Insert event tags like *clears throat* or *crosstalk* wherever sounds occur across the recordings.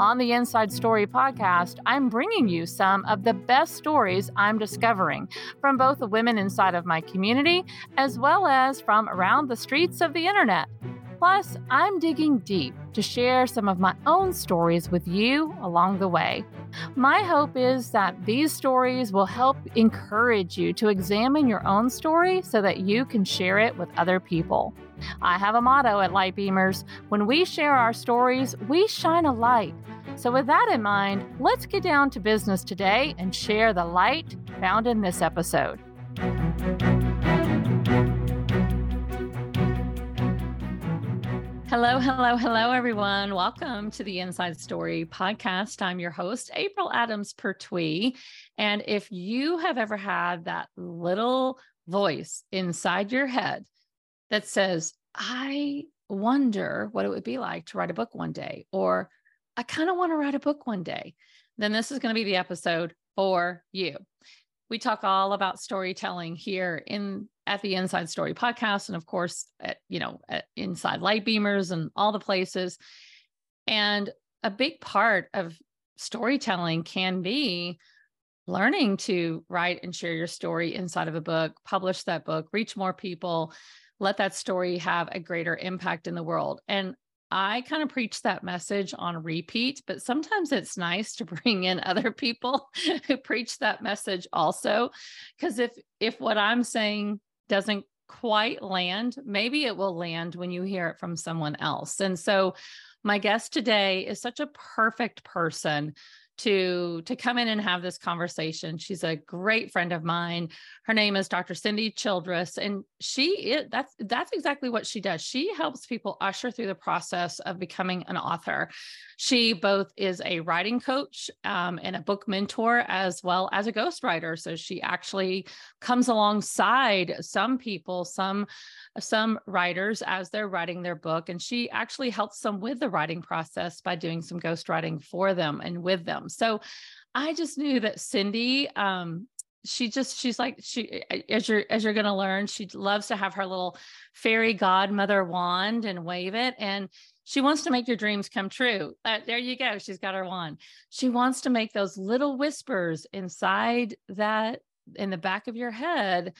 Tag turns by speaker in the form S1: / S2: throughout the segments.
S1: On the Inside Story podcast, I'm bringing you some of the best stories I'm discovering from both the women inside of my community as well as from around the streets of the internet. Plus, I'm digging deep to share some of my own stories with you along the way. My hope is that these stories will help encourage you to examine your own story so that you can share it with other people. I have a motto at Lightbeamers when we share our stories, we shine a light. So, with that in mind, let's get down to business today and share the light found in this episode. Hello, hello, hello, everyone. Welcome to the Inside Story podcast. I'm your host, April Adams Pertuis. And if you have ever had that little voice inside your head that says, I wonder what it would be like to write a book one day, or I kind of want to write a book one day, then this is going to be the episode for you. We talk all about storytelling here in at the Inside Story podcast, and of course, at, you know, at inside Lightbeamers and all the places. And a big part of storytelling can be learning to write and share your story inside of a book, publish that book, reach more people, let that story have a greater impact in the world. And I kind of preach that message on repeat, but sometimes it's nice to bring in other people *laughs* who preach that message also because if if what I'm saying doesn't quite land, maybe it will land when you hear it from someone else. And so, my guest today is such a perfect person to to come in and have this conversation. She's a great friend of mine. Her name is Dr. Cindy Childress and she is, that's that's exactly what she does. She helps people usher through the process of becoming an author. She both is a writing coach um, and a book mentor as well as a ghostwriter. So she actually comes alongside some people, some some writers as they're writing their book, and she actually helps them with the writing process by doing some ghostwriting for them and with them. So I just knew that Cindy um, she just she's like she as you're as you're to learn she loves to have her little fairy godmother wand and wave it and she wants to make your dreams come true. Uh, there you go. She's got her wand. She wants to make those little whispers inside that in the back of your head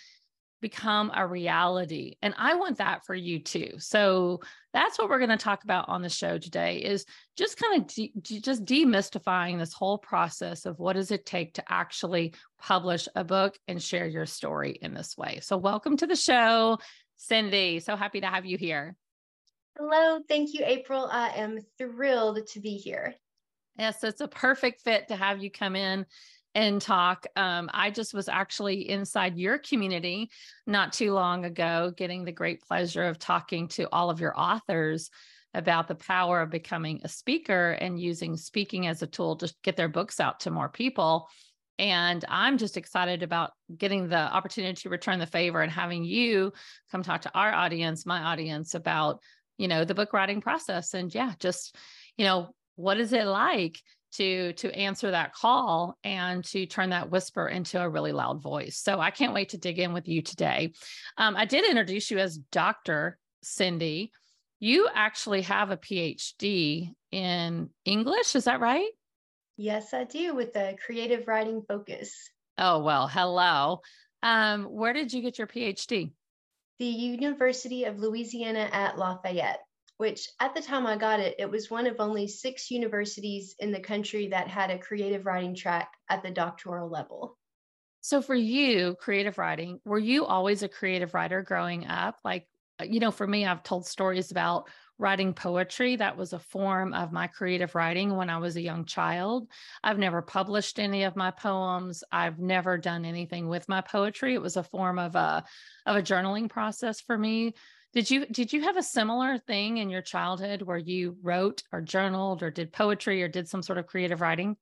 S1: become a reality. And I want that for you too. So that's what we're going to talk about on the show today is just kind of de- just demystifying this whole process of what does it take to actually publish a book and share your story in this way. So welcome to the show, Cindy. So happy to have you here.
S2: Hello. Thank you, April. I am thrilled to be here.
S1: Yes, it's a perfect fit to have you come in and talk. Um, I just was actually inside your community not too long ago, getting the great pleasure of talking to all of your authors about the power of becoming a speaker and using speaking as a tool to get their books out to more people. And I'm just excited about getting the opportunity to return the favor and having you come talk to our audience, my audience, about you know the book writing process and yeah just you know what is it like to to answer that call and to turn that whisper into a really loud voice. So i can't wait to dig in with you today. Um, i did introduce you as dr cindy. You actually have a phd in english is that right?
S2: Yes i do with a creative writing focus.
S1: Oh well hello. Um, where did you get your phd
S2: the University of Louisiana at Lafayette, which at the time I got it, it was one of only six universities in the country that had a creative writing track at the doctoral level.
S1: So, for you, creative writing, were you always a creative writer growing up? Like, uh, you know, for me, I've told stories about writing poetry. That was a form of my creative writing when I was a young child. I've never published any of my poems. I've never done anything with my poetry. It was a form of a of a journaling process for me. Did you did you have a similar thing in your childhood where you wrote or journaled or did poetry or did some sort of creative writing?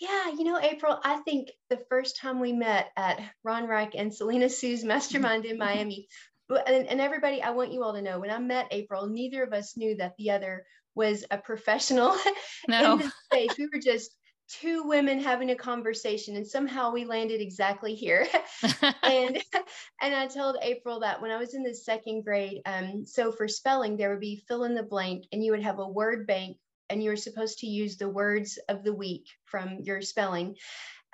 S2: Yeah, you know, April, I think the first time we met at Ron Reich and Selena Soo's *laughs* mastermind in Miami, and, and everybody, I want you all to know when I met April, neither of us knew that the other was a professional *laughs* no. in space. We were just two women having a conversation and somehow we landed exactly here *laughs* *laughs* and and i told april that when i was in the second grade um, so for spelling there would be fill in the blank and you would have a word bank and you were supposed to use the words of the week from your spelling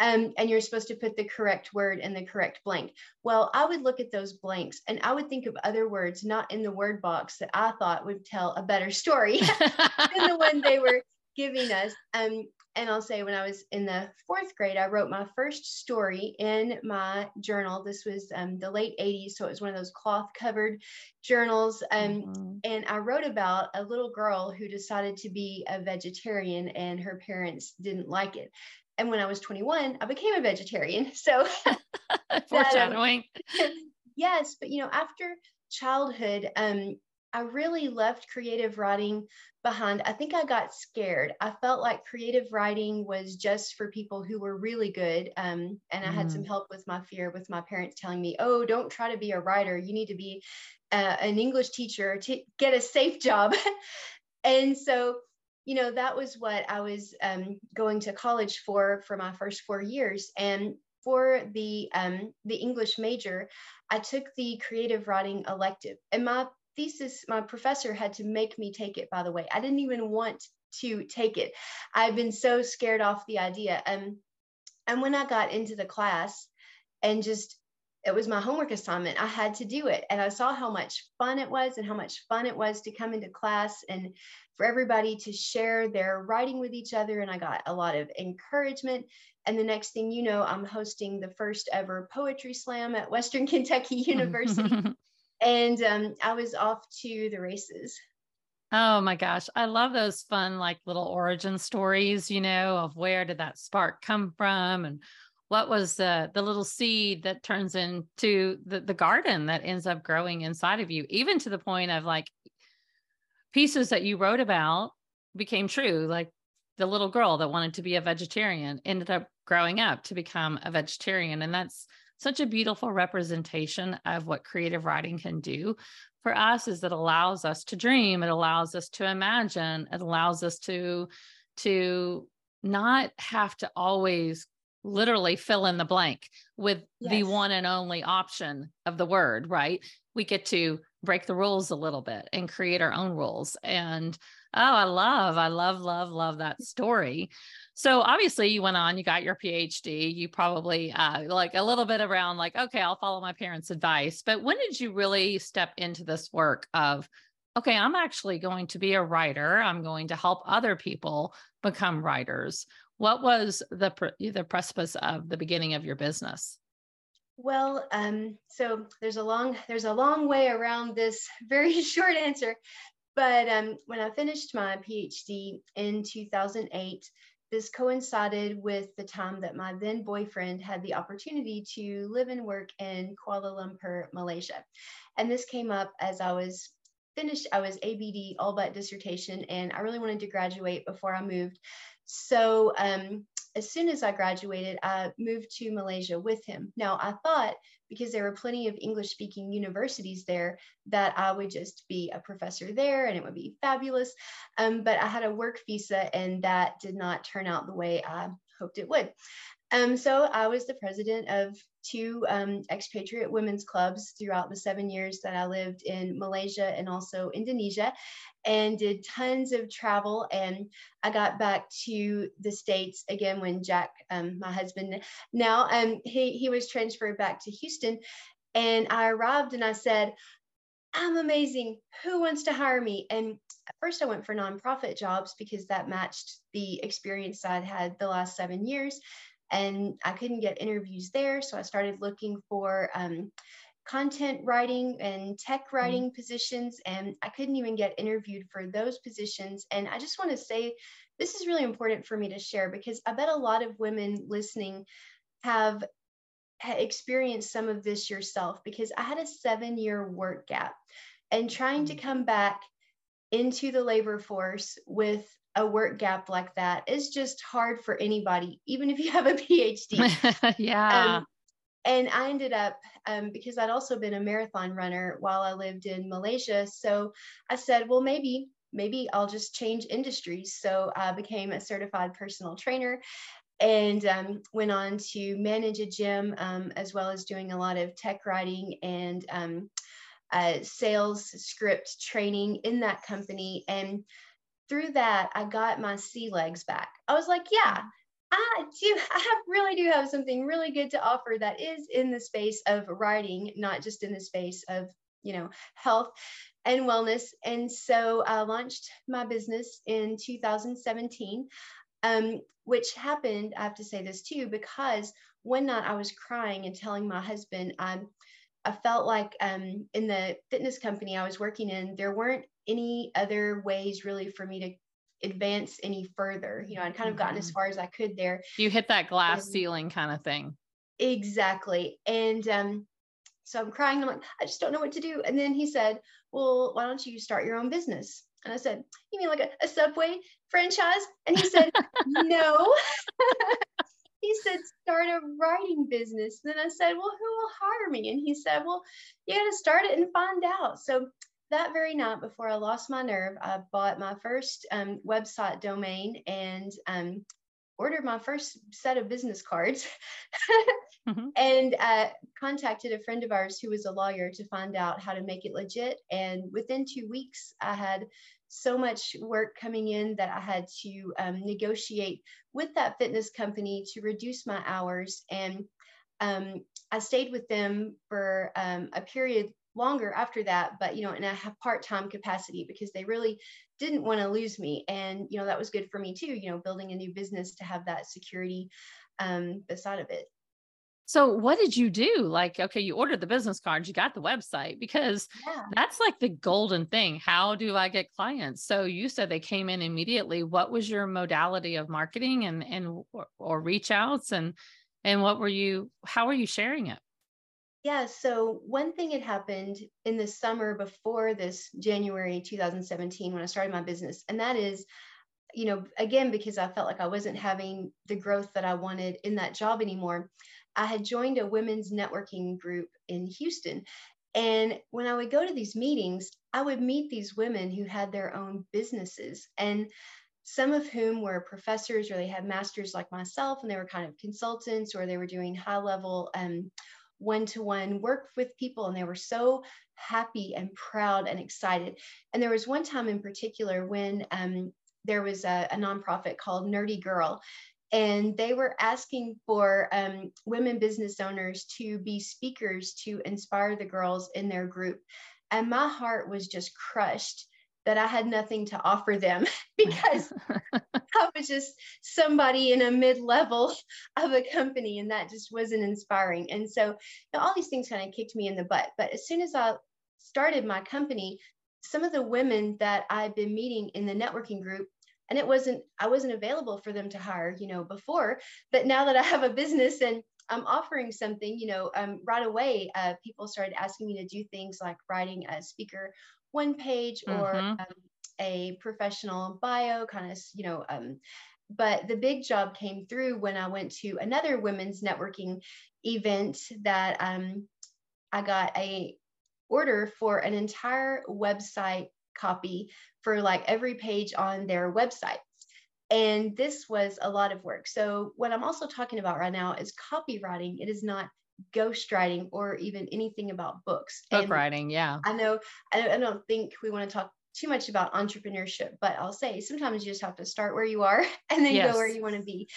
S2: um, and you're supposed to put the correct word in the correct blank. Well, I would look at those blanks and I would think of other words not in the word box that I thought would tell a better story *laughs* than the one they were giving us. Um, and I'll say when I was in the fourth grade, I wrote my first story in my journal. This was um, the late 80s, so it was one of those cloth covered journals. Um, mm-hmm. And I wrote about a little girl who decided to be a vegetarian and her parents didn't like it. And when I was 21, I became a vegetarian. *laughs* So, *laughs*
S1: foreshadowing.
S2: Um, *laughs* yes, but you know, after childhood, um, I really left creative writing behind. I think I got scared. I felt like creative writing was just for people who were really good. Um, and I mm. had some mm. help with my fear, with my parents telling me, oh, don't try to be a writer. You need to be uh, an English teacher to get a safe job. *laughs* and so you know that was what i was um, going to college for for my first four years and for the um, the english major i took the creative writing elective and my thesis my professor had to make me take it by the way i didn't even want to take it i've been so scared off the idea um, and when i got into the class and just it was my homework assignment. I had to do it. And I saw how much fun it was and how much fun it was to come into class and for everybody to share their writing with each other. And I got a lot of encouragement. And the next thing you know, I'm hosting the first ever poetry slam at Western *laughs* Kentucky *laughs* University. And um, I was off to the races.
S1: Oh my gosh. I love those fun, like little origin stories, you know, of where did that spark come from and what was the the little seed that turns into the, the garden that ends up growing inside of you even to the point of like pieces that you wrote about became true like the little girl that wanted to be a vegetarian ended up growing up to become a vegetarian and that's such a beautiful representation of what creative writing can do for us is it allows us to dream it allows us to imagine it allows us to to not have to always literally fill in the blank with yes. the one and only option of the word, right? We get to break the rules a little bit and create our own rules. And I love, I love, love, love that story. So obviously you went on, you got your PhD, you probably uh, like a little bit around like, okay, I'll follow my parents' advice. But when did you really step into this work of, okay, I'm actually going to be a writer. I'm going to help other people become writers. What was the the precipice of the beginning of your business?
S2: Well, um, so there's a long there's a long way around this *laughs* very short answer, but um, when I finished my PhD in 2008, this coincided with the time that my then boyfriend had the opportunity to live and work in Kuala Lumpur, Malaysia, and this came up as I was finished. I was ABD all but dissertation, and I really wanted to graduate before I moved. So um, as soon as I graduated, I moved to Malaysia with him. Now, I thought because there were plenty of English speaking universities there that I would just be a professor there and it would be fabulous. Um, but I had a work visa and that did not turn out the way I hoped it would. Um, so I was the president of two um, expatriate women's clubs throughout the seven years that I lived in Malaysia and also Indonesia, and did tons of travel. And I got back to the States again when Jack, um, my husband now, um, he, he was transferred back to Houston. And I arrived and I said, I'm amazing. Who wants to hire me? And at first, I went for nonprofit jobs because that matched the experience I'd had the last seven years and I couldn't get interviews there. So I started looking for um, content writing and tech mm-hmm. writing mm-hmm. positions, and I couldn't even get interviewed for those positions. And I just want to say this is really important for me to share because I bet a lot of women listening have experienced some of this yourself because I had a seven year work gap and trying to mm-hmm. come back into the labor force with a work gap like that is just hard for anybody, even if you have a *laughs* PhD. *laughs*
S1: yeah.
S2: Um, and I ended up um, because I'd also been a marathon runner while I lived in Malaysia. So I said, well, maybe maybe I'll just change industries. So I became a certified personal trainer and um, went on to manage a gym um, as well as doing a lot of tech writing and um, uh, sales script training in that company. And through that, I got my sea legs back. I was like, yeah, I do. *laughs* I have, really do have something really good to offer that is in the space of writing, not just in the space of you know health and wellness. And so I launched my business in 2017, um, which happened. I have to say this too because one night I was crying and telling my husband, um, I felt like um, in the fitness company I was working in, there weren't any other ways really for me to advance any further. You know, I'd kind of gotten as mm-hmm. far as I could there.
S1: You hit that glass and, ceiling kind of thing.
S2: Exactly. And um, so I'm crying. I'm like, I just don't know what to do. And then he said, Well, why don't you start your own business? And I said, You mean like a, a Subway franchise? And he said, *laughs* No. *laughs* he said, Start a writing business. Then I said, Well, who will hire me? And he said, Well, you got to start it and find out. So that very night before I lost my nerve, I bought my first um, website domain and um, ordered my first set of business cards *laughs* mm-hmm. and uh, contacted a friend of ours who was a lawyer to find out how to make it legit. And within two weeks, I had so much work coming in that I had to um, negotiate with that fitness company to reduce my hours. And um, I stayed with them for um, a period longer after that, but you know, in a part-time capacity because they really didn't want to lose me. And you know, that was good for me too, you know, building a new business to have that security um, beside of it.
S1: So what did you do? Like, okay, you ordered the business cards, you got the website because yeah. that's like the golden thing. How do I get clients? So you said they came in immediately. What was your modality of marketing and and or, or reach outs and and what were you how were you sharing it?
S2: Yeah, so one thing had happened in the summer before this January 2017 when I started my business, and that is, you know, again, because I felt like I wasn't having the growth that I wanted in that job anymore, I had joined a women's networking group in Houston. And when I would go to these meetings, I would meet these women who had their own businesses. And some of whom were professors or they had masters like myself and they were kind of consultants or they were doing high level um, one-to-one work with people and they were so happy and proud and excited and there was one time in particular when um, there was a, a, nonprofit called nerdy girl and they were asking for um, women business owners to be speakers to inspire the girls in their group and my heart was just crushed that I had nothing to offer them *laughs* because *laughs* I was just somebody in a mid level of a company and that just wasn't inspiring. And so you know, all these things kind of kicked me in the butt. But as soon as I started my company, some of the women that I've been meeting in the networking group, and it wasn't, I wasn't available for them to hire, you know, before, but now that I have a business and I'm offering something, you know, um, right away, uh, people started asking me to do things like writing a speaker one page or mm-hmm. um, a professional bio kind of you know um, but the big job came through when i went to another women's networking event that um, i got a order for an entire website copy for like every page on their website and this was a lot of work so what i'm also talking about right now is copywriting it is not ghostwriting or even anything about books.
S1: Book and writing, yeah.
S2: I know, I, I don't think we want to talk too much about entrepreneurship, but I'll say sometimes you just have to start where you are *laughs* and then yes. go where you want to be.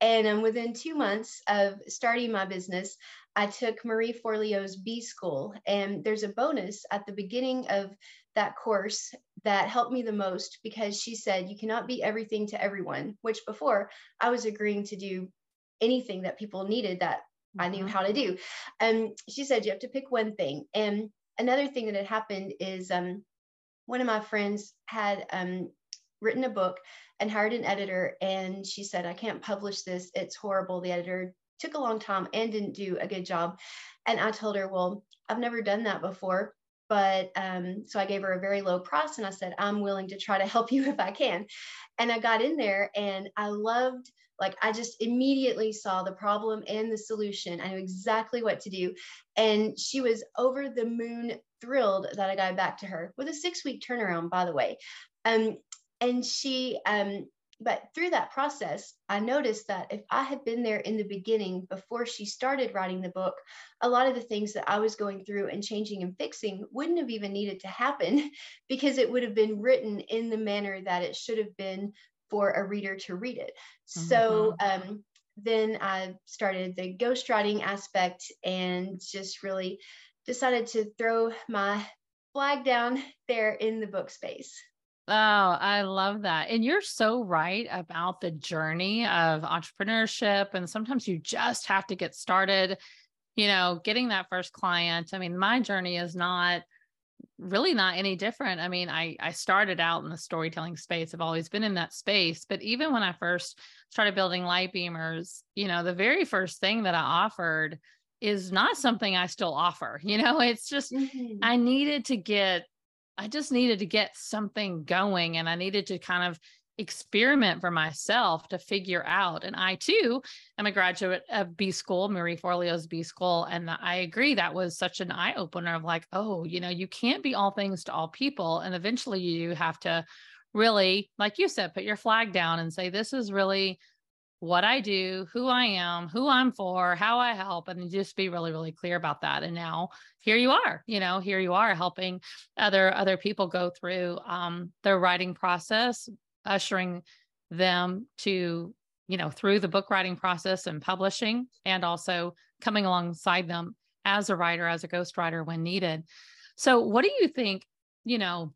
S2: And um, within two months of starting my business, I took Marie Forleo's B School. And there's a bonus at the beginning of that course that helped me the most because she said, You cannot be everything to everyone, which before I was agreeing to do anything that people needed that I knew mm-hmm. how to do. And um, she said, you have to pick one thing. And another thing that had happened is um, one of my friends had um, written a book and hired an editor. And she said, I can't publish this. It's horrible. The editor took a long time and didn't do a good job. And I told her, well, I've never done that before. But um, so I gave her a very low price and I said, I'm willing to try to help *laughs* you if I can. And I got in there and I loved, like, I just immediately saw the problem and the solution. I knew exactly what to do. And she was over the moon thrilled that I got back to her with a six week turnaround, by the way. Um, and she um, but through that process, I noticed that if I had been there in the beginning before she started writing the book, a lot of the things that I was going through and changing and fixing wouldn't have even needed to happen *laughs* because it would have been written in the manner that it should have been for a reader to read it. Mm-hmm. So um, then I started the ghostwriting aspect and just really decided to throw my flag down there in the book space.
S1: Oh, I love that. And you're so right about the journey of entrepreneurship. And sometimes you just have to get started, you know, getting that first client. I mean, my journey is not really not any different. I mean, I I started out in the storytelling space. I've always been in that space, but even when I first started building Lightbeamers, you know, the very first thing that I offered is not something I still offer. *laughs* You know, it's just mm-hmm. I needed to get I just needed to get something going and I needed to kind of experiment for myself to figure out. And I too am a graduate of B School, Marie Forleo's B School. And I agree that was such an eye opener of like, oh, you know, you can't be all things to all people. And eventually you have to really, like you said, put your flag down and say, this is really what I do, who I am, who I'm for, how I help, and just be really, really clear about that. And now here you are, you know, here you are helping other other people go through um, their writing process, ushering them to, you know, through the book writing process and publishing, and also coming alongside them as a writer, as a ghostwriter when needed. So, what do you think? You know,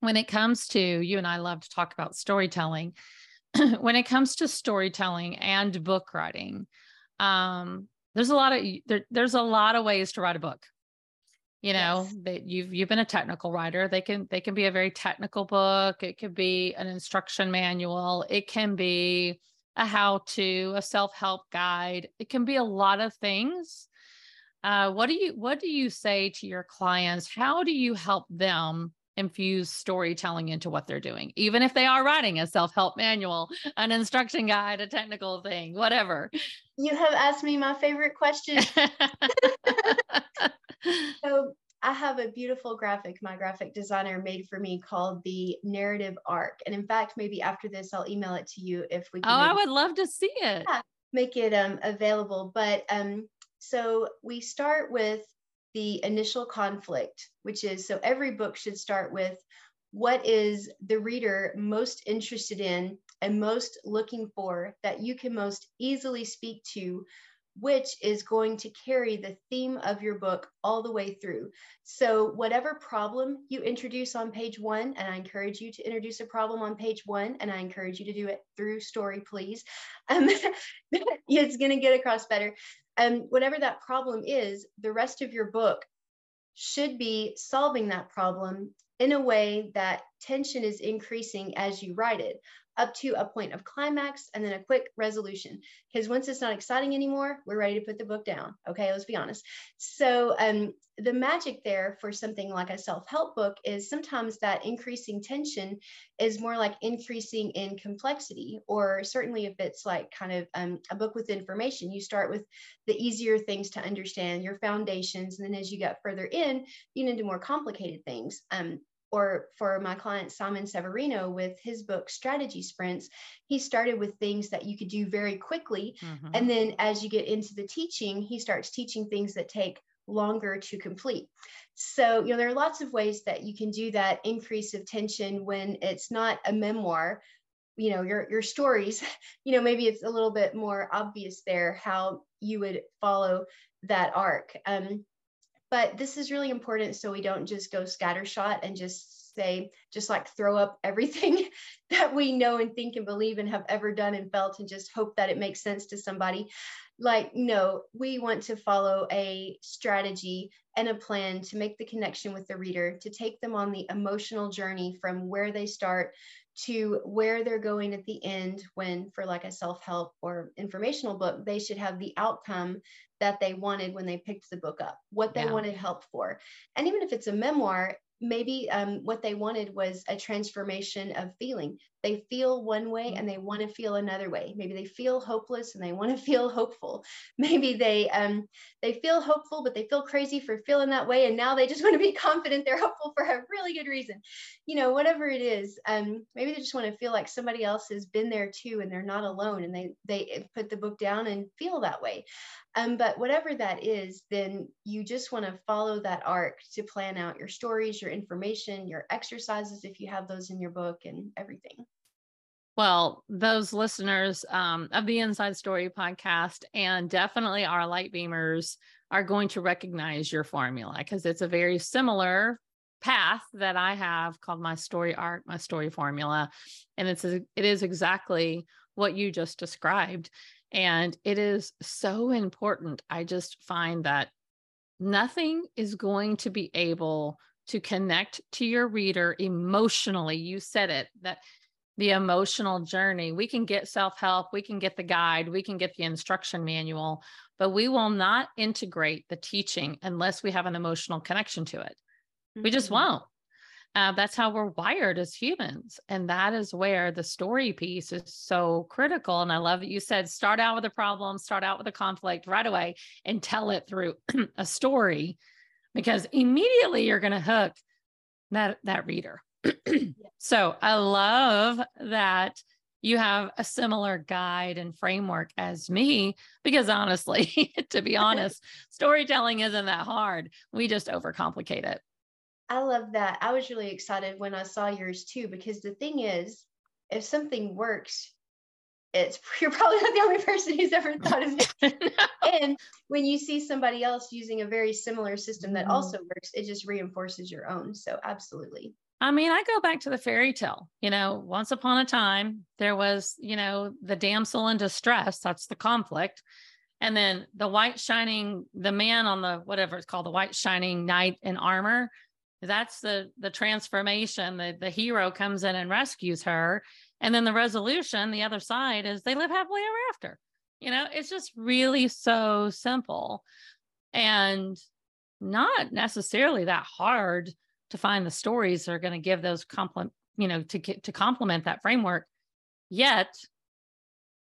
S1: when it comes to you and I love to talk about storytelling *clears throat* when it comes to storytelling and book writing, um, there's a lot of there, there's a lot of ways to write a book. You know yes. that you've you've been a technical writer. They can they can be a very technical book. It could be an instruction manual. It can be a how to, a self help guide. It can be a lot of things. Uh, what do you what do you say to your clients? How do you help them infuse storytelling into what they're doing, even if they are writing a self help manual, an instruction guide, a technical thing, whatever.
S2: You have asked me my favorite question. *laughs* *laughs* so, I have a beautiful graphic my graphic designer made for me called the narrative arc. And in fact, maybe after this, I'll email it to you if we
S1: can. Oh, I would love to see it. Yeah,
S2: make it um, available. But um, so we start with the initial conflict, which is so every book should start with what is the reader most interested in and most looking for that you can most easily speak to which is going to carry the theme of your book all the way through. So, whatever problem you introduce on page one, and I encourage you to introduce a problem on page one, and I encourage you to do it through story, please. Um, *laughs* it's going to get across better. And whatever that problem is, the rest of your book should be solving that problem in a way that tension is increasing as you write it up to a point of climax and then a quick resolution. Because once it's not exciting anymore, we're ready to put the book down. Okay, let's be honest. So, um, the magic there for something like a self help book is sometimes that increasing tension is more like increasing in complexity, or certainly if it's like kind of um, a book with information, you start with the easier things to understand, your foundations, and then as you get further in, you get into more complicated things. Um, or for my client Simon Severino with his book Strategy Sprints, he started with things that you could do very quickly. Mm-hmm. And then as you get into the teaching, he starts teaching things that take longer to complete. So, you know, there are lots of ways that you can do that increase of tension when it's not a memoir. You know, your your stories, *laughs* you know, maybe it's a little bit more obvious there how you would follow that arc. Um, but this is really important so we don't just go scattershot and just say, just like throw up everything *laughs* that we know and think and believe and have ever done and felt and just hope that it makes sense to somebody. Like, no, we want to follow a strategy and a plan to make the connection with the reader, to take them on the emotional journey from where they start to where they're going at the end when for like a self-help or informational book they should have the outcome that they wanted when they picked the book up what they yeah. wanted help for and even if it's a memoir maybe um, what they wanted was a transformation of feeling. They feel one way and they want to feel another way. Maybe they feel hopeless and they want to *laughs* feel hopeful. Maybe they um, they feel hopeful, but they feel crazy for feeling that way, and now they just *laughs* want to be confident they're hopeful for a really good reason. You know, whatever it is. Um, maybe they just want to feel like somebody else has been there too, and they're not alone, and they they put the book down and feel that way. Um, but whatever that is, then you just want to follow that arc to plan out your stories, your information, your exercises, if you have those in your book, and everything.
S1: Well, those listeners um, of the Inside Story podcast and definitely our light beamers are going to recognize your formula because it's a very similar path that I have called my story arc, my story formula, and it's a, it is exactly what you just described. And it is so important. I just find that nothing is going to be able to connect to your reader emotionally. You said it that the emotional journey. We can get self help, we can get the guide, we can get the instruction manual, but we will not integrate the teaching unless we have an emotional connection to it. Mm-hmm. We just mm-hmm. won't. Uh, that's how we're wired as humans. And that is where the story piece is so critical. And I love that you said start out with a problem, start out with a conflict right away and tell it through *clears throat* a story because immediately you're going to hook that, that reader. *clears throat* so I love that you have a similar guide and framework as me because honestly *laughs* to be honest *laughs* storytelling isn't that hard we just overcomplicate it
S2: I love that. I was really excited when I saw yours too, because the thing is, if something works, it's *laughs* you're probably not the only person who's ever thought of it. And when you see somebody else using a very similar system that mm. also works, it just reinforces your own. So absolutely.
S1: I mean, I go back to the fairy tale. You know, once upon a time, there was, you know, the damsel in distress. That's the conflict. And then the white shining, the man on the whatever it's called, the white shining knight in armor that's the the transformation the the hero comes in and rescues her and then the resolution the other side is they live happily ever after you know it's just really so simple and not necessarily that hard to find the stories that are going to give those compliment you know to get to complement that framework yet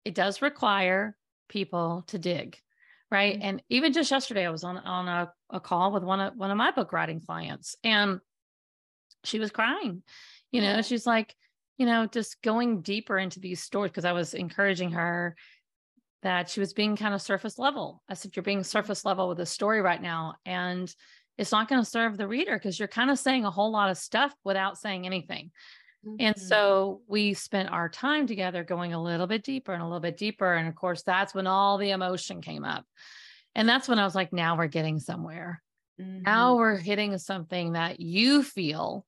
S1: it does require people to dig right? Mm-hmm. and even just yesterday i was on on a, a call with one of one of my book writing clients and she was crying you know? She's like you know just going deeper into these stories because i was encouraging her that she was being kind of surface level. I said you're being surface level with a story right now and it's not going to serve the reader because you're kind of saying a whole lot of stuff without saying anything Mm-hmm. And so we spent our time together going a little bit deeper and a little bit deeper. And of course, that's when all the emotion came up. And that's when I was like, now we're getting somewhere. Mm-hmm. Now we're hitting something that you feel.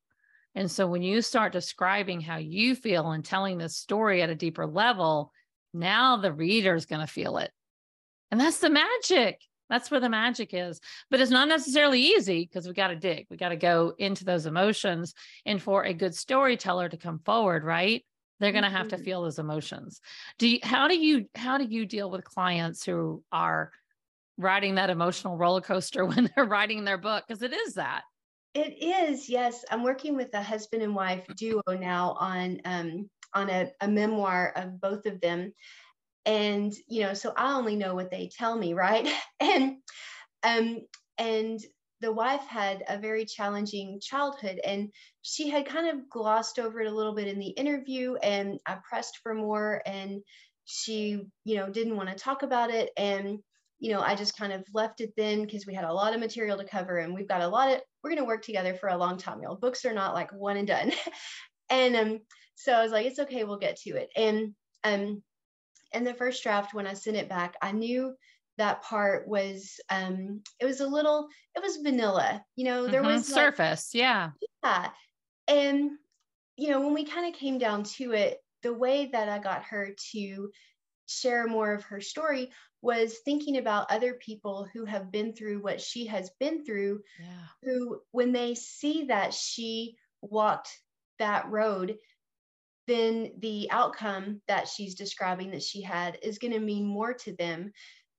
S1: And so when you start describing how you feel and telling this story at a deeper level, now the reader is going to feel it. And that's the magic. That's where the magic is. But it's not necessarily easy because we got to dig. We got to go into those emotions. And for a good storyteller to come forward, right? They're going to have to mm-hmm. feel those emotions. Do you, how do you how do you deal with clients who are riding that emotional roller coaster *laughs* when they're writing their book because it is that.
S2: It is, yes. I'm working with a husband and wife duo now on um, on a, a memoir of both of them and you know so i only know what they tell me right? *laughs* And um and the wife had a very challenging childhood and she had kind of glossed over it a little bit in the interview and i pressed for more and she you know didn't want to talk about it. And you know i just kind of left it then because we had a lot of material to cover and we've got a lot of we're going to work together for a long time y'all. Books are not like one and done. *laughs* And um so i was like it's okay we'll get to it. And um in the first draft when I sent it back, I knew that part was um it was a little it was vanilla you know there mm-hmm. was
S1: surface
S2: like,
S1: yeah
S2: yeah and you know when we kind of came down to it the way that i got her to share more of her story was thinking about other people who have been through what she has been through yeah. who when they see that she walked that road then the outcome that she's describing that she had is going to mean more to them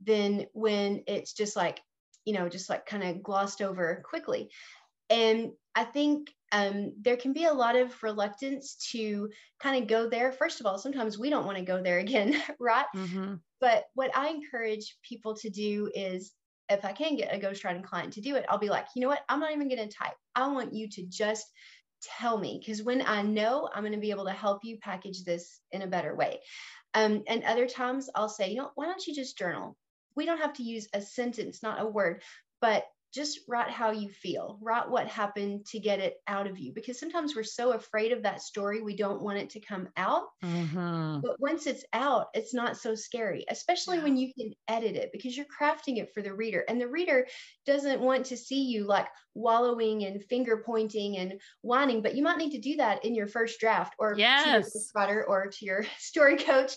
S2: than when it's just like you know just like kind of glossed over quickly. And i think um, there can be a lot of reluctance to kind of go there. First of all sometimes we don't want to go there again *laughs* right? Mm-hmm. but what i encourage people to do is if i can get a ghostwriting client to do it i'll be like you know what? I'm not even going to type. I want you to just tell me because when I know I'm going to be able to help you package this in a better way. Um, and other times I'll say, you know, why don't you just journal? We don't have to use a sentence, not a word, but just write how you feel, write what happened to get it out of you. Because sometimes we're so afraid of that story, we don't want it to come out. Mm-hmm. But once it's out, it's not so scary, especially yeah. when you can edit it because you're crafting it for the reader. And the reader doesn't want to see you like wallowing and finger pointing and whining, but you might need to do that in your first draft or
S1: yes. to
S2: your or to your *laughs* story coach.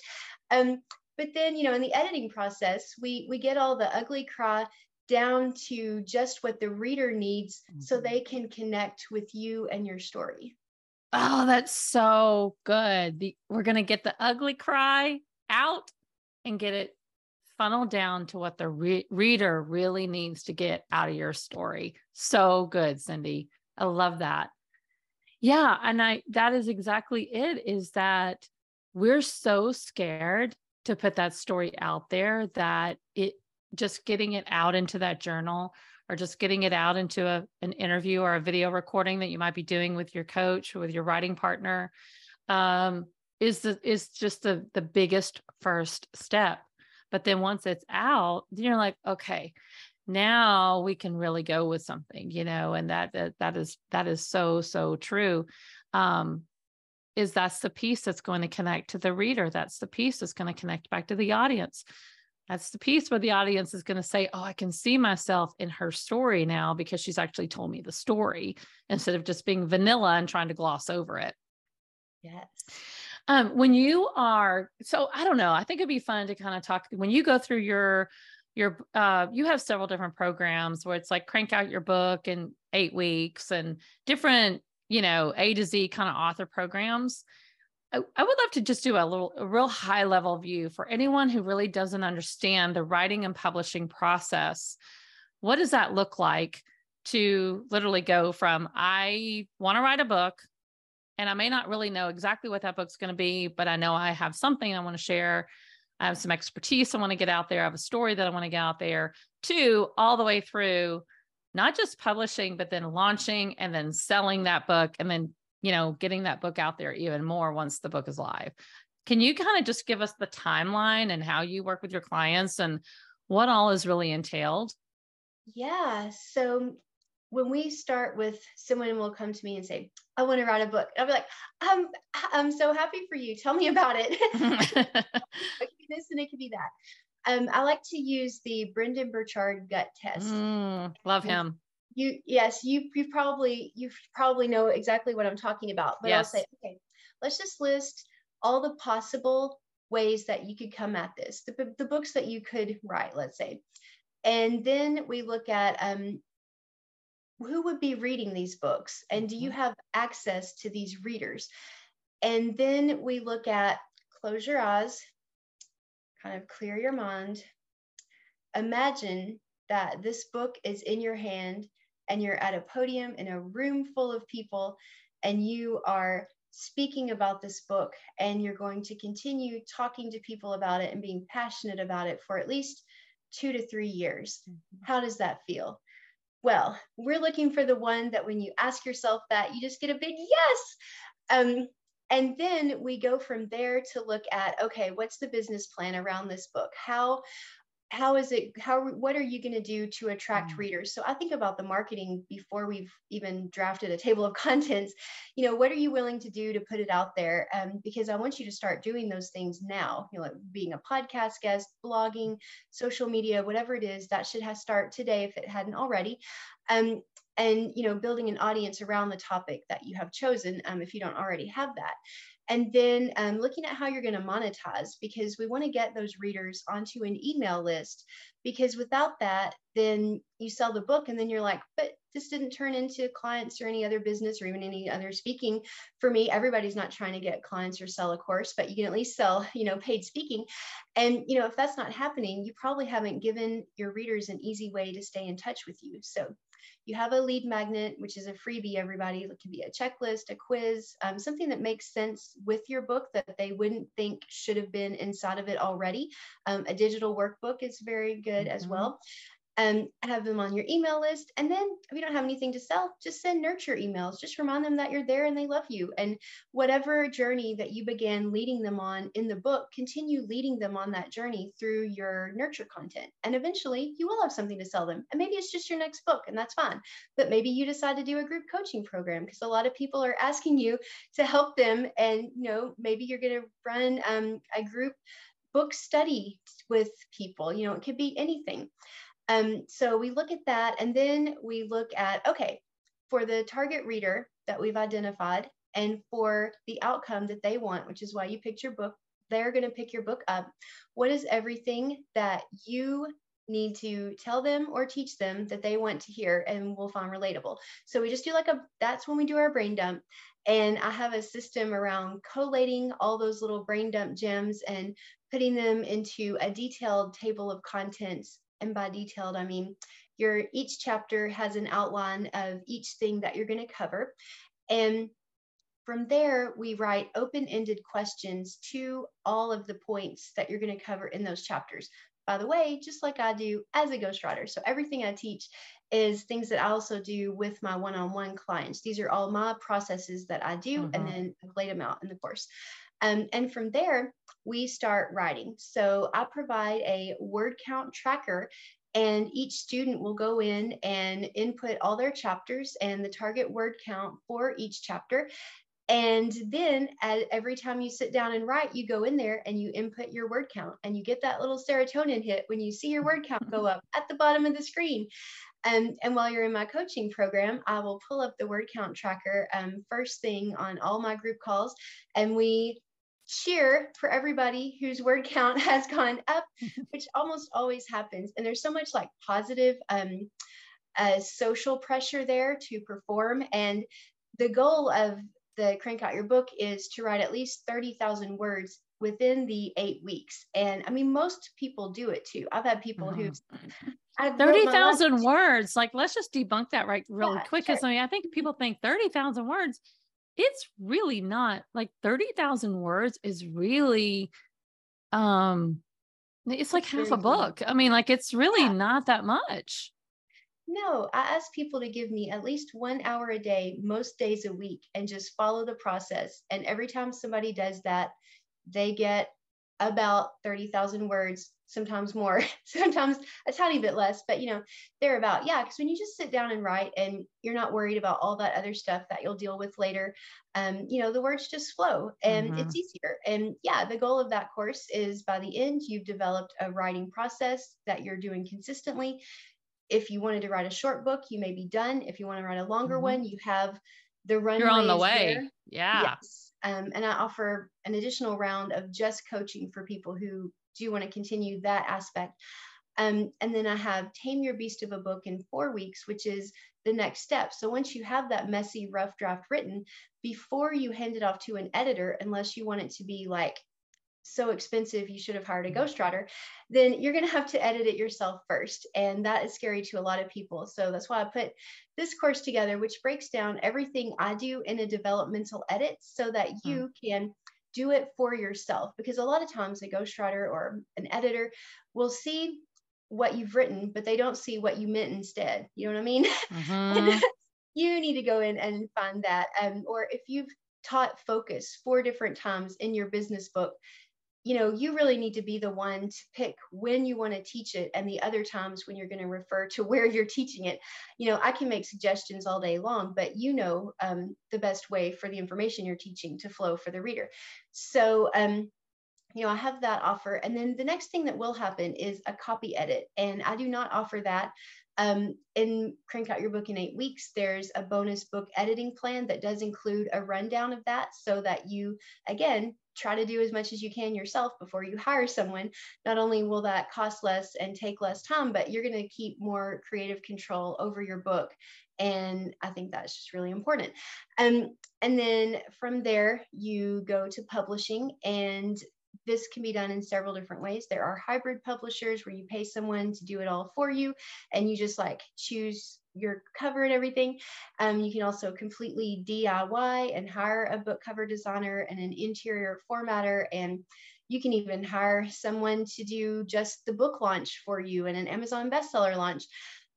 S2: Um, but then you know in the editing process we we get all the ugly cry down to just what the reader needs mm-hmm. so they can connect with you and your story.
S1: Oh, that's so good. The, we're going to get the ugly cry out and get it funneled down to what the re- reader really needs to get out of your story. So good, Cindy. I love that. Yeah, and I that is exactly it is that we're so scared to put that story out there that it just getting it out into that journal or just getting it out into a, an interview or a video recording that you might be doing with your coach or with your writing partner um, is the is just the the biggest first step. But then once it's out you're like okay now we can really go with something you know and that that, that is that is so so true. Um is that's the piece that's going to connect to the reader. That's the piece that's going to connect back to the audience that's the piece where the audience is going to say, Oh, I can see myself in her story now because she's actually told me the story instead of just being vanilla and trying to gloss over it.
S2: Yes.
S1: Um, when you are, so I don't know, I think it'd be fun to kind of talk when you go through your, your, uh, you have several different programs where it's like crank out your book in eight weeks and different, you know, A to Z kind of author programs. I, would love to just do a little, a real high level view for anyone who really doesn't understand the writing and publishing process. What does that look like to literally go from, I want to write a book, and I may not really know exactly what that book's going to be, but I know I have something I want to share. I have some expertise I want to get out there. I have a story that I want to get out there, to all the way through not just publishing, but then launching and then selling that book and then you know, getting that book out there even more once the book is live. Can you kind of just give us the timeline and how you work with your clients and what all is really entailed?
S2: Yeah. So when we start with someone will come to me and say, I want to write a book. I'll be like, I'm, I'm so happy for you. Tell me about it. *laughs* *laughs* it could be this and it could be that. Um, I like to use the Brendon Burchard gut test.
S1: Mm, love him
S2: you yes you you probably you probably know exactly what i'm talking about but yes. i'll say okay let's just list all the possible ways that you could come at this the, the books that you could write let's say and then we look at um, who would be reading these books and do you mm-hmm. have access to these readers and then we look at close your eyes kind of clear your mind imagine that this book is in your hand and you're at a podium in a room full of people and you are speaking about this book and you're going to continue talking to people about it and being passionate about it for at least two to three years. Mm-hmm. How does that feel? Well, we're looking for the one that when you ask yourself that, you just get a big yes. Um, and then we go from there to look at okay, what's the business plan around this book? How how is it how what are you going to do to attract mm. readers? So i think about the marketing before we've even drafted a table of *laughs* contents. You know what are you willing to do to put it out there? Um, because i want you to start doing those things now you know like being a podcast guest blogging social media whatever it is that should have start today if it hadn't already. Um, and you know building an audience around the topic that you have chosen um, if you don't already have that. And then um, looking at how you're going to monetize because we want to get those readers onto an email list because without that then you sell the book and then you're like but this didn't turn into clients or any other business or even any other speaking for me. Everybody's not trying to get clients or sell a course but you can at least sell you know paid speaking. And you know if that's not happening you probably haven't given your readers an easy way to stay in touch with you. So you have a lead magnet, which is a freebie, everybody. It can be a checklist, a quiz, um, something that makes sense with your book that they wouldn't think should have been inside of it already. Um, a digital workbook is very good mm-hmm. as well um, have them on your email list. And then if you don't have anything to sell, just send nurture emails. Just remind them that you're there and they love you. And whatever journey that you began leading them on in the book, continue leading them on that journey through your nurture content. And eventually you will have something to sell them. And maybe it's just your next book, and that's fine. But maybe you decide to do a group coaching program because a lot of people are asking you to help them. And you know, maybe you're going to run um, a group book study with people. You know, it could be anything. Um, so we look at that and then we look at, okay, for the target reader that we've identified and for the outcome that they want, which is why you picked your book, they're going to pick your book up. What is everything that you need to tell them or teach them that they want to hear and will find relatable? So we just do like a, that's when we do our brain dump. And I have a system around collating all those little brain dump gems and putting them into a detailed table of contents and by detailed, I mean your each chapter has an outline of each thing that you're going to cover. And from there, we write open ended questions to all of the points that you're going to cover in those chapters. By the way, just like I do as a ghostwriter. So, everything I teach is things that I also do with my one on one clients. These are all my processes that I do, mm-hmm. and then I've laid them out in the course. Um, and from there, we start writing. So I provide a word count tracker and each student will go in and input all their chapters and the target word count for each chapter. And then at, every time you sit down and write, you go in there and you input your word count and you get that little serotonin hit when you see your word count go up at the bottom of the screen. Um, and while you're in my coaching program, I will pull up the word count tracker um, first thing on all my group calls. And we cheer for everybody whose word count *laughs* has gone up, *laughs* which almost always happens. And there's so much like positive um, uh, social pressure there to perform. And the goal of the Crank Out Your Book is to write at least 30,000 words within the eight weeks. And I mean, most people do it too. I've had people mm-hmm.
S1: who've 30,000 words. Like, let's just debunk that right really yeah, quick. Because sure. I mean, I think people think 30,000 words it's really not like 30,000 words is really um it's like half a book. I mean, like it's really yeah. not that much.
S2: No, I ask people to give me at least one hour a day, most days a week, and just follow the process. And every time somebody does that, they get about 30,000 words sometimes more, *laughs* sometimes a tiny bit less, but you know, they're about, yeah, because when you just sit down and write and you're not worried about all that other stuff that you'll deal with later, um, you know, the words just flow and mm-hmm. it's easier. And yeah, the goal of that course is by the end, you've developed a writing process that you're doing consistently. If you wanted to write a short book, you may be done. If you want to write a longer mm-hmm. one, you have the run.
S1: You're on the way.
S2: There.
S1: Yeah.
S2: Yes. Um, and I offer an additional round of just coaching for people who do want to continue that aspect. Um, and then I have Tame Your Beast of a Book in four weeks, which is the next step. So once you have that messy, rough draft written, before you hand it off to an editor, unless you want it to be like so expensive you should have hired a ghostwriter, then you're going to have to edit it yourself first. And that is scary to a lot of people. So that's why I put this course together, which breaks down everything I do in a developmental edit so that hmm. you can do it for yourself because a lot of times a ghostwriter or an editor will see what you've written but they don't see what you meant instead you know what i mean mm-hmm. *laughs* you need to go in and find that um, or if you've taught focus four different times in your business book you know you really need to be the one to pick when you want to teach it and the other times when you're going to refer to where you're teaching it. You know i can make suggestions all day long but you know um, the best way for the information you're teaching to flow for the reader. So um, you know i have that offer and then the next thing that will happen is a copy edit and i do not offer that. Um, in Crank Out Your Book in Eight Weeks, there's a bonus book editing plan that does include a rundown of that so that you, again, try to do as much as you can yourself before you hire someone. Not only will that cost less and take less time, but you're going to keep more creative control over your book. And I think that's just really important. Um, and then from there, you go to publishing, and this can be done in several different ways. There are hybrid publishers where you pay someone to do it all for you, and you just like choose your cover and everything. Um, you can also completely DIY and hire a book cover designer and an interior formatter. And you can even hire someone to do just the book launch for you and an Amazon bestseller launch.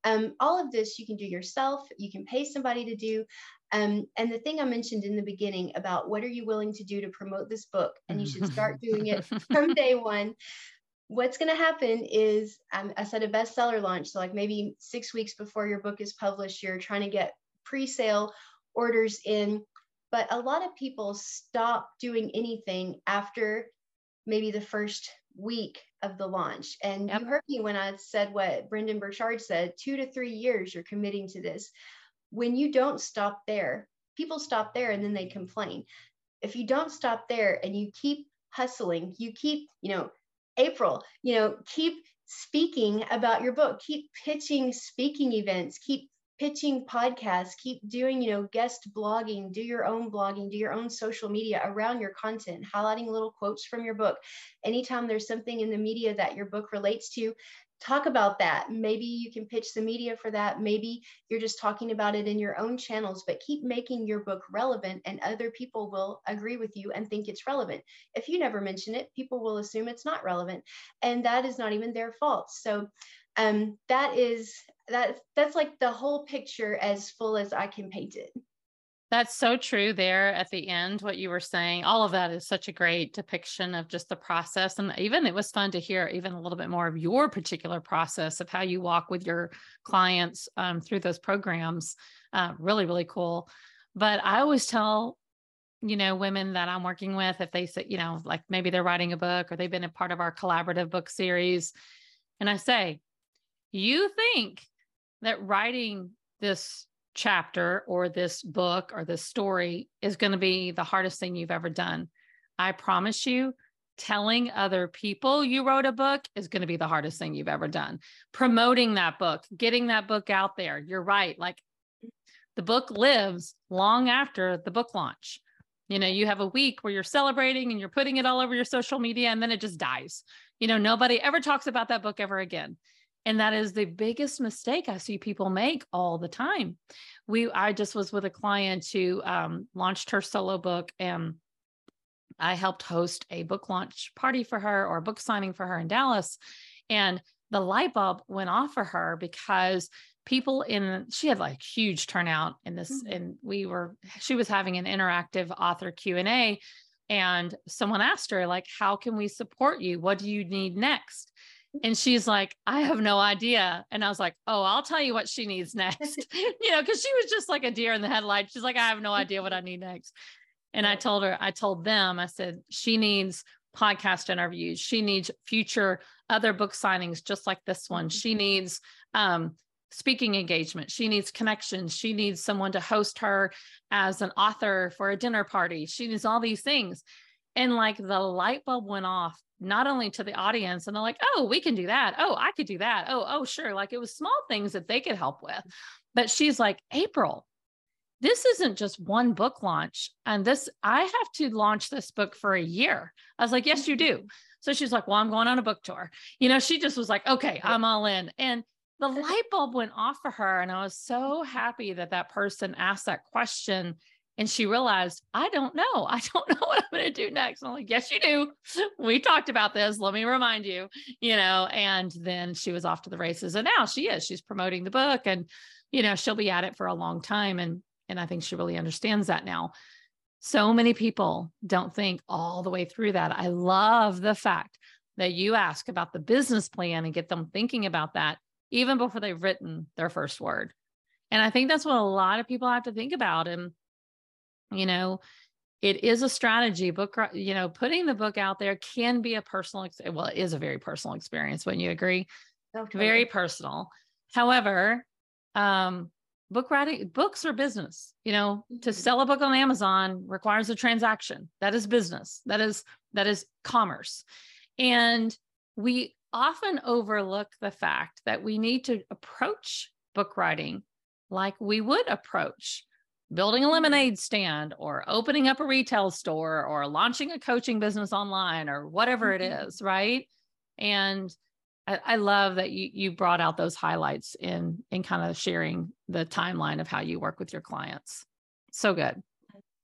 S2: Um, all of this you can do yourself. You can pay somebody to do. Um, and the thing I mentioned in the beginning about what are you willing to do to promote this book, and you should start doing it *laughs* from day one what's going to happen is um, I said a bestseller launch. So, like maybe six weeks before your book is published, you're trying to get pre sale orders in. But a lot of people stop doing anything after maybe the first week of the launch. And yep. you heard me when I said what Brendon Burchard said two to three years you're committing to this. When you don't stop there, people stop there and then they complain. If you don't stop there and you keep hustling, you keep, you know, April, you know, keep speaking about your book, keep pitching speaking events, keep pitching podcasts, keep doing, you know, guest blogging, do your own blogging, do your own social media around your content, highlighting little quotes from your book. Anytime there's something in the media that your book relates to, talk about that. Maybe you can pitch the media for that. Maybe you're just talking about it in your own channels, but keep making your book relevant and other people will agree with you and think it's relevant. If you never mention it, people will assume it's not relevant. And that is not even their fault. So um, that is that that's like the whole picture as full as I can paint it.
S1: That's so true there at the end, what you were saying. All of that is such a great depiction of just the process. And even it was fun to hear even a little bit more of your particular process of how you walk with your clients um, through those programs. Uh, really, really cool. But I always tell, you know, women that I'm working with, if they say, you know, like maybe they're writing a book or they've been a part of our collaborative book series, and I say, you think that writing this chapter or this book or this story is going to be the hardest thing you've ever done. I promise you, telling other people you wrote a book is going to be the hardest thing you've ever done. Promoting that book, getting that book out there. You're right. Like the book lives long after the book launch. You know, you have a week where you're celebrating and you're putting it all over your social media and then it just dies. You know, nobody ever talks about that book ever again. And that is the biggest mistake I see people make all the time. We, I just was with a client who um, launched her solo book, and I helped host a book launch party for her or a book signing for her in Dallas. And the light bulb went off for her because people in she had like huge turnout in this mm-hmm. and we were she was having an interactive author q&a and someone asked her like how can we support you what do you need next and she's like, I have no idea. And I was like, Oh, I'll tell you what she needs next. *laughs* *laughs* you know, because she was just like a deer in the headlights. She's like, I have no idea what I need next. And I told her, I told them, I said, she needs podcast interviews. She needs future other book signings, just like this one. She mm-hmm. needs um, speaking engagement. She needs connections. She needs someone to host her as an author for a dinner party. She needs all these things. And like the light bulb went off not only to the audience and they're like oh we can do that. Oh i could do that. Oh oh sure. Like it was small things that they could help with. But she's like april this isn't just one book launch and this i have to launch this book for a year. I was like yes you do. Mm-hmm. So she's like well i'm going on a book tour. You know she just was like okay i'm all in. And the *laughs* light bulb went off for her and i was so happy that that person asked that question and she realized, I don't know. I don't *laughs* know what I'm going to do next. And I'm like, yes, you do. *laughs* We talked about this. Let me remind you, you know, and then she was off to the races. And now she is, she's promoting the book and, you know, she'll be at it for a long time. And, and I think she really understands that now. So many people don't think all the way through that. I love the fact that you ask about the business plan and get them thinking about that even before they've written their first word. And I think that's what a lot of people have to think about. And you know it is a strategy. Book you know putting the book out there can be a personal well it is a very personal experience wouldn't you agree? Okay. very personal. However, um, book writing books are business you know mm-hmm. to sell a book on amazon requires a transaction. That is business. That is that is commerce. And we often overlook the fact that we need to approach book writing like we would approach building a mm-hmm. lemonade stand or opening up a retail store or launching a coaching business online or whatever mm-hmm. it is right and I, I love that you you brought out those highlights in in kind of sharing the timeline of how you work with your clients. So good.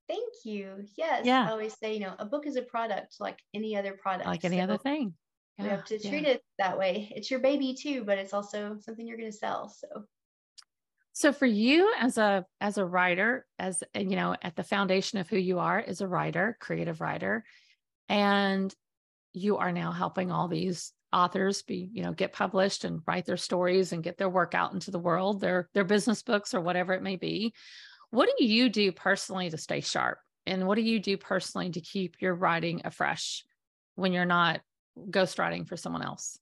S2: Thank you. Yes. Yeah. I always say, you know, a book is a product like any other product.
S1: Like any so other thing.
S2: Yeah. You have to treat yeah. it that way. It's your baby too, but it's also something you're going to sell. So
S1: so for you as a as a writer, as you know, at the foundation of who you are is a writer, creative writer, and you are now helping all these authors be you know get published and write their stories and get their work out into the world their their business books or whatever it may be what do you do personally to stay sharp? And what do you do personally to keep your writing afresh when you're not ghostwriting for someone else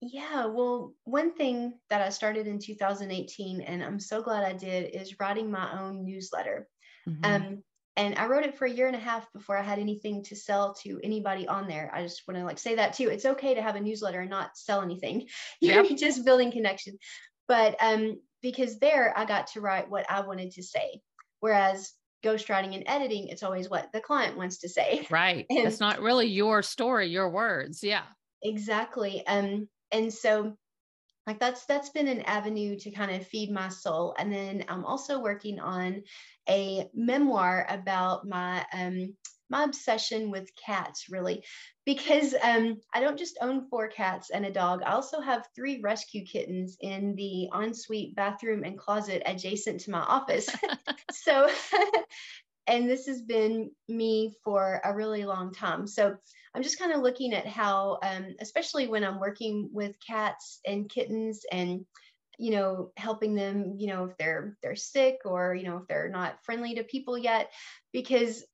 S2: yeah well one thing that i started in 2018 and i'm so glad i did is writing my own newsletter mm-hmm. um, and I wrote it for a year and a half before I had anything to sell to anybody on there. I just want to like say that too. It's okay to have a newsletter and not sell anything. *laughs* You're yep. just building connection. But um, because there I got to write what I wanted to say. Whereas ghostwriting and editing, it's always what the client wants to say.
S1: Right. *laughs* And it's not really your story, your words. Yeah.
S2: Exactly. Um, and so like that's that's been an avenue to kind of feed my soul. And then i'm also working on a memoir about my um my obsession with cats really. Because um, i don't just own four cats and a dog. I also have three rescue kittens in the ensuite bathroom and closet adjacent to my office. *laughs* *laughs* So *laughs* and this has been me for a really long time. So I'm just kind of looking at how, um, especially when I'm working with cats and kittens and you know helping them you know if they're they're sick or you know if they're not friendly to people yet because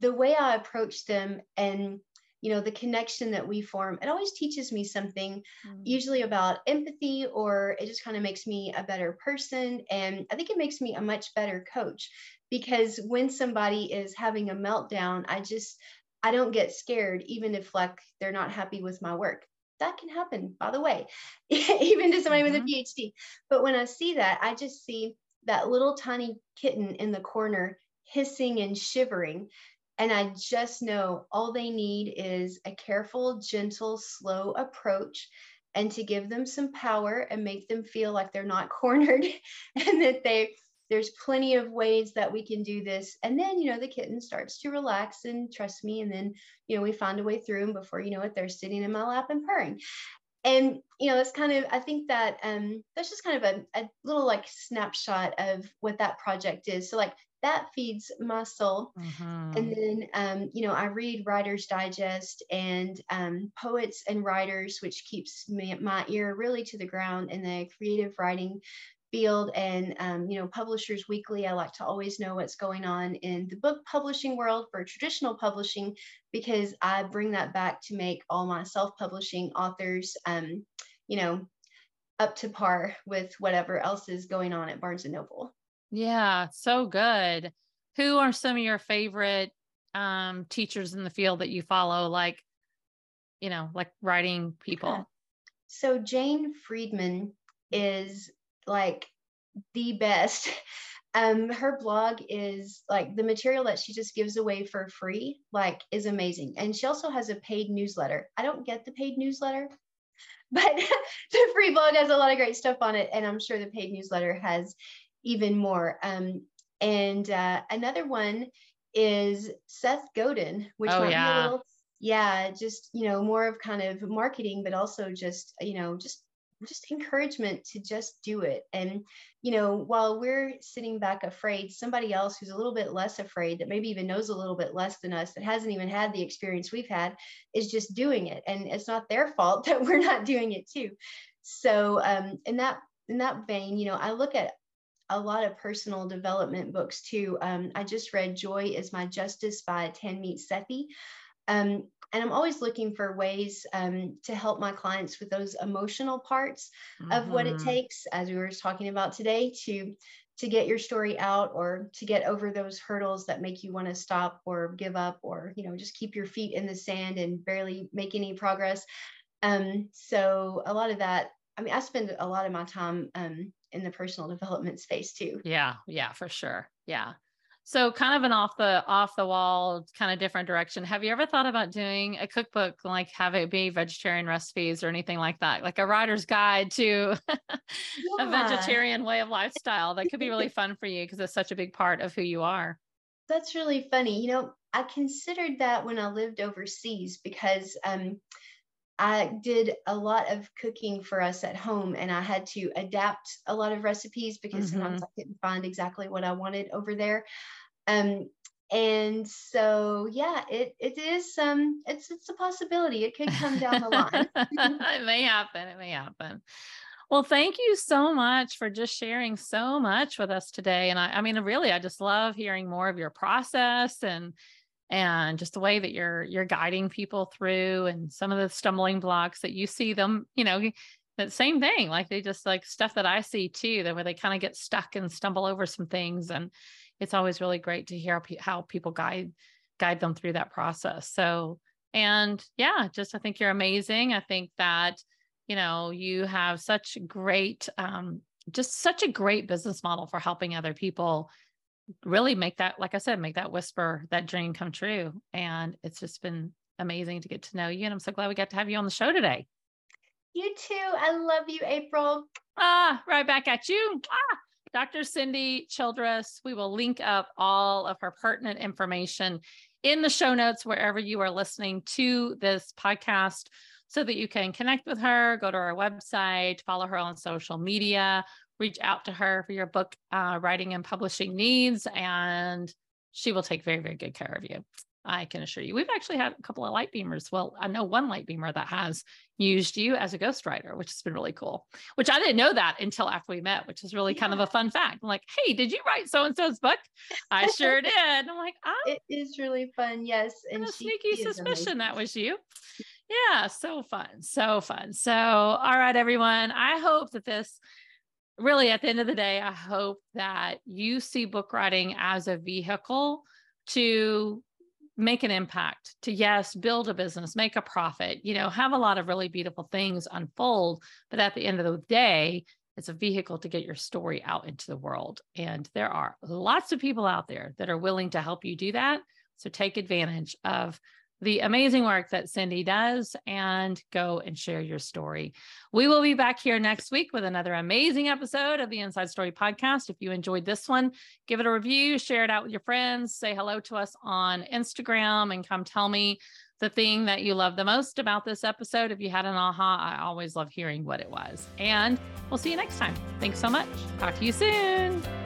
S2: the way i approach them and you know the connection that we form it always teaches me something mm. usually about empathy or it just kind of makes me a better person and i think it makes me a much better coach because when somebody is having a meltdown i just I don't get scared, even if like they're not happy with my work. That can happen, by the way, *laughs* even to somebody mm-hmm. with a mm-hmm. PhD. But when I see that, I just see that little tiny kitten in the corner hissing and shivering. And I just know all they need is a careful, gentle, slow approach and to give them some power and make them feel like they're not *laughs* cornered and that they there's plenty of ways that we can do this. And then you know the kitten starts to relax and trust me and then you know we find a way through and before you know it they're sitting in my lap and purring. And you know it's kind of i think that um that's just kind of a, a little like snapshot of what that project is. So like that feeds my soul mm-hmm. and then um, you know i read writers digest and um, poets and writers which keeps me, my ear really to the ground in the creative writing field and um, you know publishers weekly i like to always know what's going on in the book publishing world for traditional publishing because i bring that back to make all my self-publishing authors um, you know up to par with whatever else is going on at barnes and noble.
S1: Yeah so good. Who are some of your favorite um, teachers in the field that you follow like you know like writing people?
S2: So jane friedman is like the best. *laughs* Um, her blog is like the material that she just gives away for free, like is amazing. And she also has a paid newsletter. I don't get the paid newsletter, *laughs* but *laughs* the free blog has a lot of great stuff on it. And I'm sure the paid newsletter has even more. Um, and uh, another one is Seth Godin, which oh, might yeah. be a little, yeah, just, you know, more of kind of marketing, but also just, you know, just just encouragement to just do it. And, you know, while we're sitting back afraid, somebody else who's a little bit less afraid, that maybe even knows a little bit less than us, that hasn't even had the experience we've had, is just doing it. And it's not their fault *laughs* that we're not doing it too. So, um, in that in that vein, you know, I look at a lot of personal development books too. Um, I just read Joy is My Justice by Tanmeet Sethi. Um, and I'm always looking for ways um, to help my clients with those emotional parts mm-hmm. of what it mm-hmm. takes, as we were talking about today, to to get your story out or to get over those hurdles that make you want to stop or give up or you know just keep your feet in the sand and barely make any progress um, so a lot of that i mean i spend a lot of my time um, in the personal development space too
S1: yeah yeah for sure yeah so kind of an off the off the wall kind of different direction. Have you ever thought about doing a cookbook like have it be vegetarian recipes or anything like that? Like a writer's guide to *laughs* yeah. a vegetarian way of lifestyle. That could be really *laughs* fun for you because it's such a big part of who you are.
S2: That's really funny. You know, I considered that when I lived overseas because um I did a lot of cooking for us at home and I had to adapt a lot of recipes because mm-hmm. sometimes I couldn't find exactly what I wanted over there. Um, and so yeah, it it is um it's it's a possibility. It could come down the line. *laughs*
S1: it may happen. It may happen. Well, thank you so much for just sharing so much with us today. And I, I mean, really, I just love hearing more of your process and and just the way that you're you're guiding people through and some of the stumbling blocks that you see them you know the same thing like they just like stuff that i see too that where they kind of get stuck and stumble over some things and it's always really great to hear how people guide guide them through that process. So and yeah just i think you're amazing. I think that you know you have such great um just such a great business model for helping other people really make that, like I said, make that whisper, that dream come true. And it's just been amazing to get to know you. And I'm so glad we got to have you on the show today.
S2: You too. I love you, April.
S1: Ah, right back at you. Ah, Dr. Cindy Childress. We will link up all of her pertinent information in the show notes wherever you are listening to this podcast so that you can connect with her, go to our website, follow her on social media, reach out to her for your book uh, writing and publishing needs, and she will take very, very good care of you. I can assure you. We've actually had a couple of light beamers. Well, I know one light beamer that has used you as a ghostwriter, which has been really cool. Which I didn't know that until after we met, which is really yeah. kind of a fun fact. I'm like, hey, did you write so and so's book? I sure *laughs* did. I'm like, oh,
S2: it is really fun. Yes,
S1: and a sneaky suspicion that was you. Yeah, so fun, so fun. So, all right, everyone. I hope that this really at the end of the day, I hope that you see book writing as a vehicle to make an impact, to yes, build a business, make a profit, you know, have a lot of really beautiful things unfold. But at the end of the day, it's a vehicle to get your story out into the world. And there are lots of people out there that are willing to help you do that. So take advantage of the amazing work that Cindy does and go and share your story. We will be back here next week with another amazing episode of the Inside Story podcast. If you enjoyed this one, give it a review, share it out with your friends, say hello to us on Instagram, and come tell me the thing that you love the most about this episode. If you had an aha, I always love hearing what it was. And we'll see you next time. Thanks so much. Talk to you soon.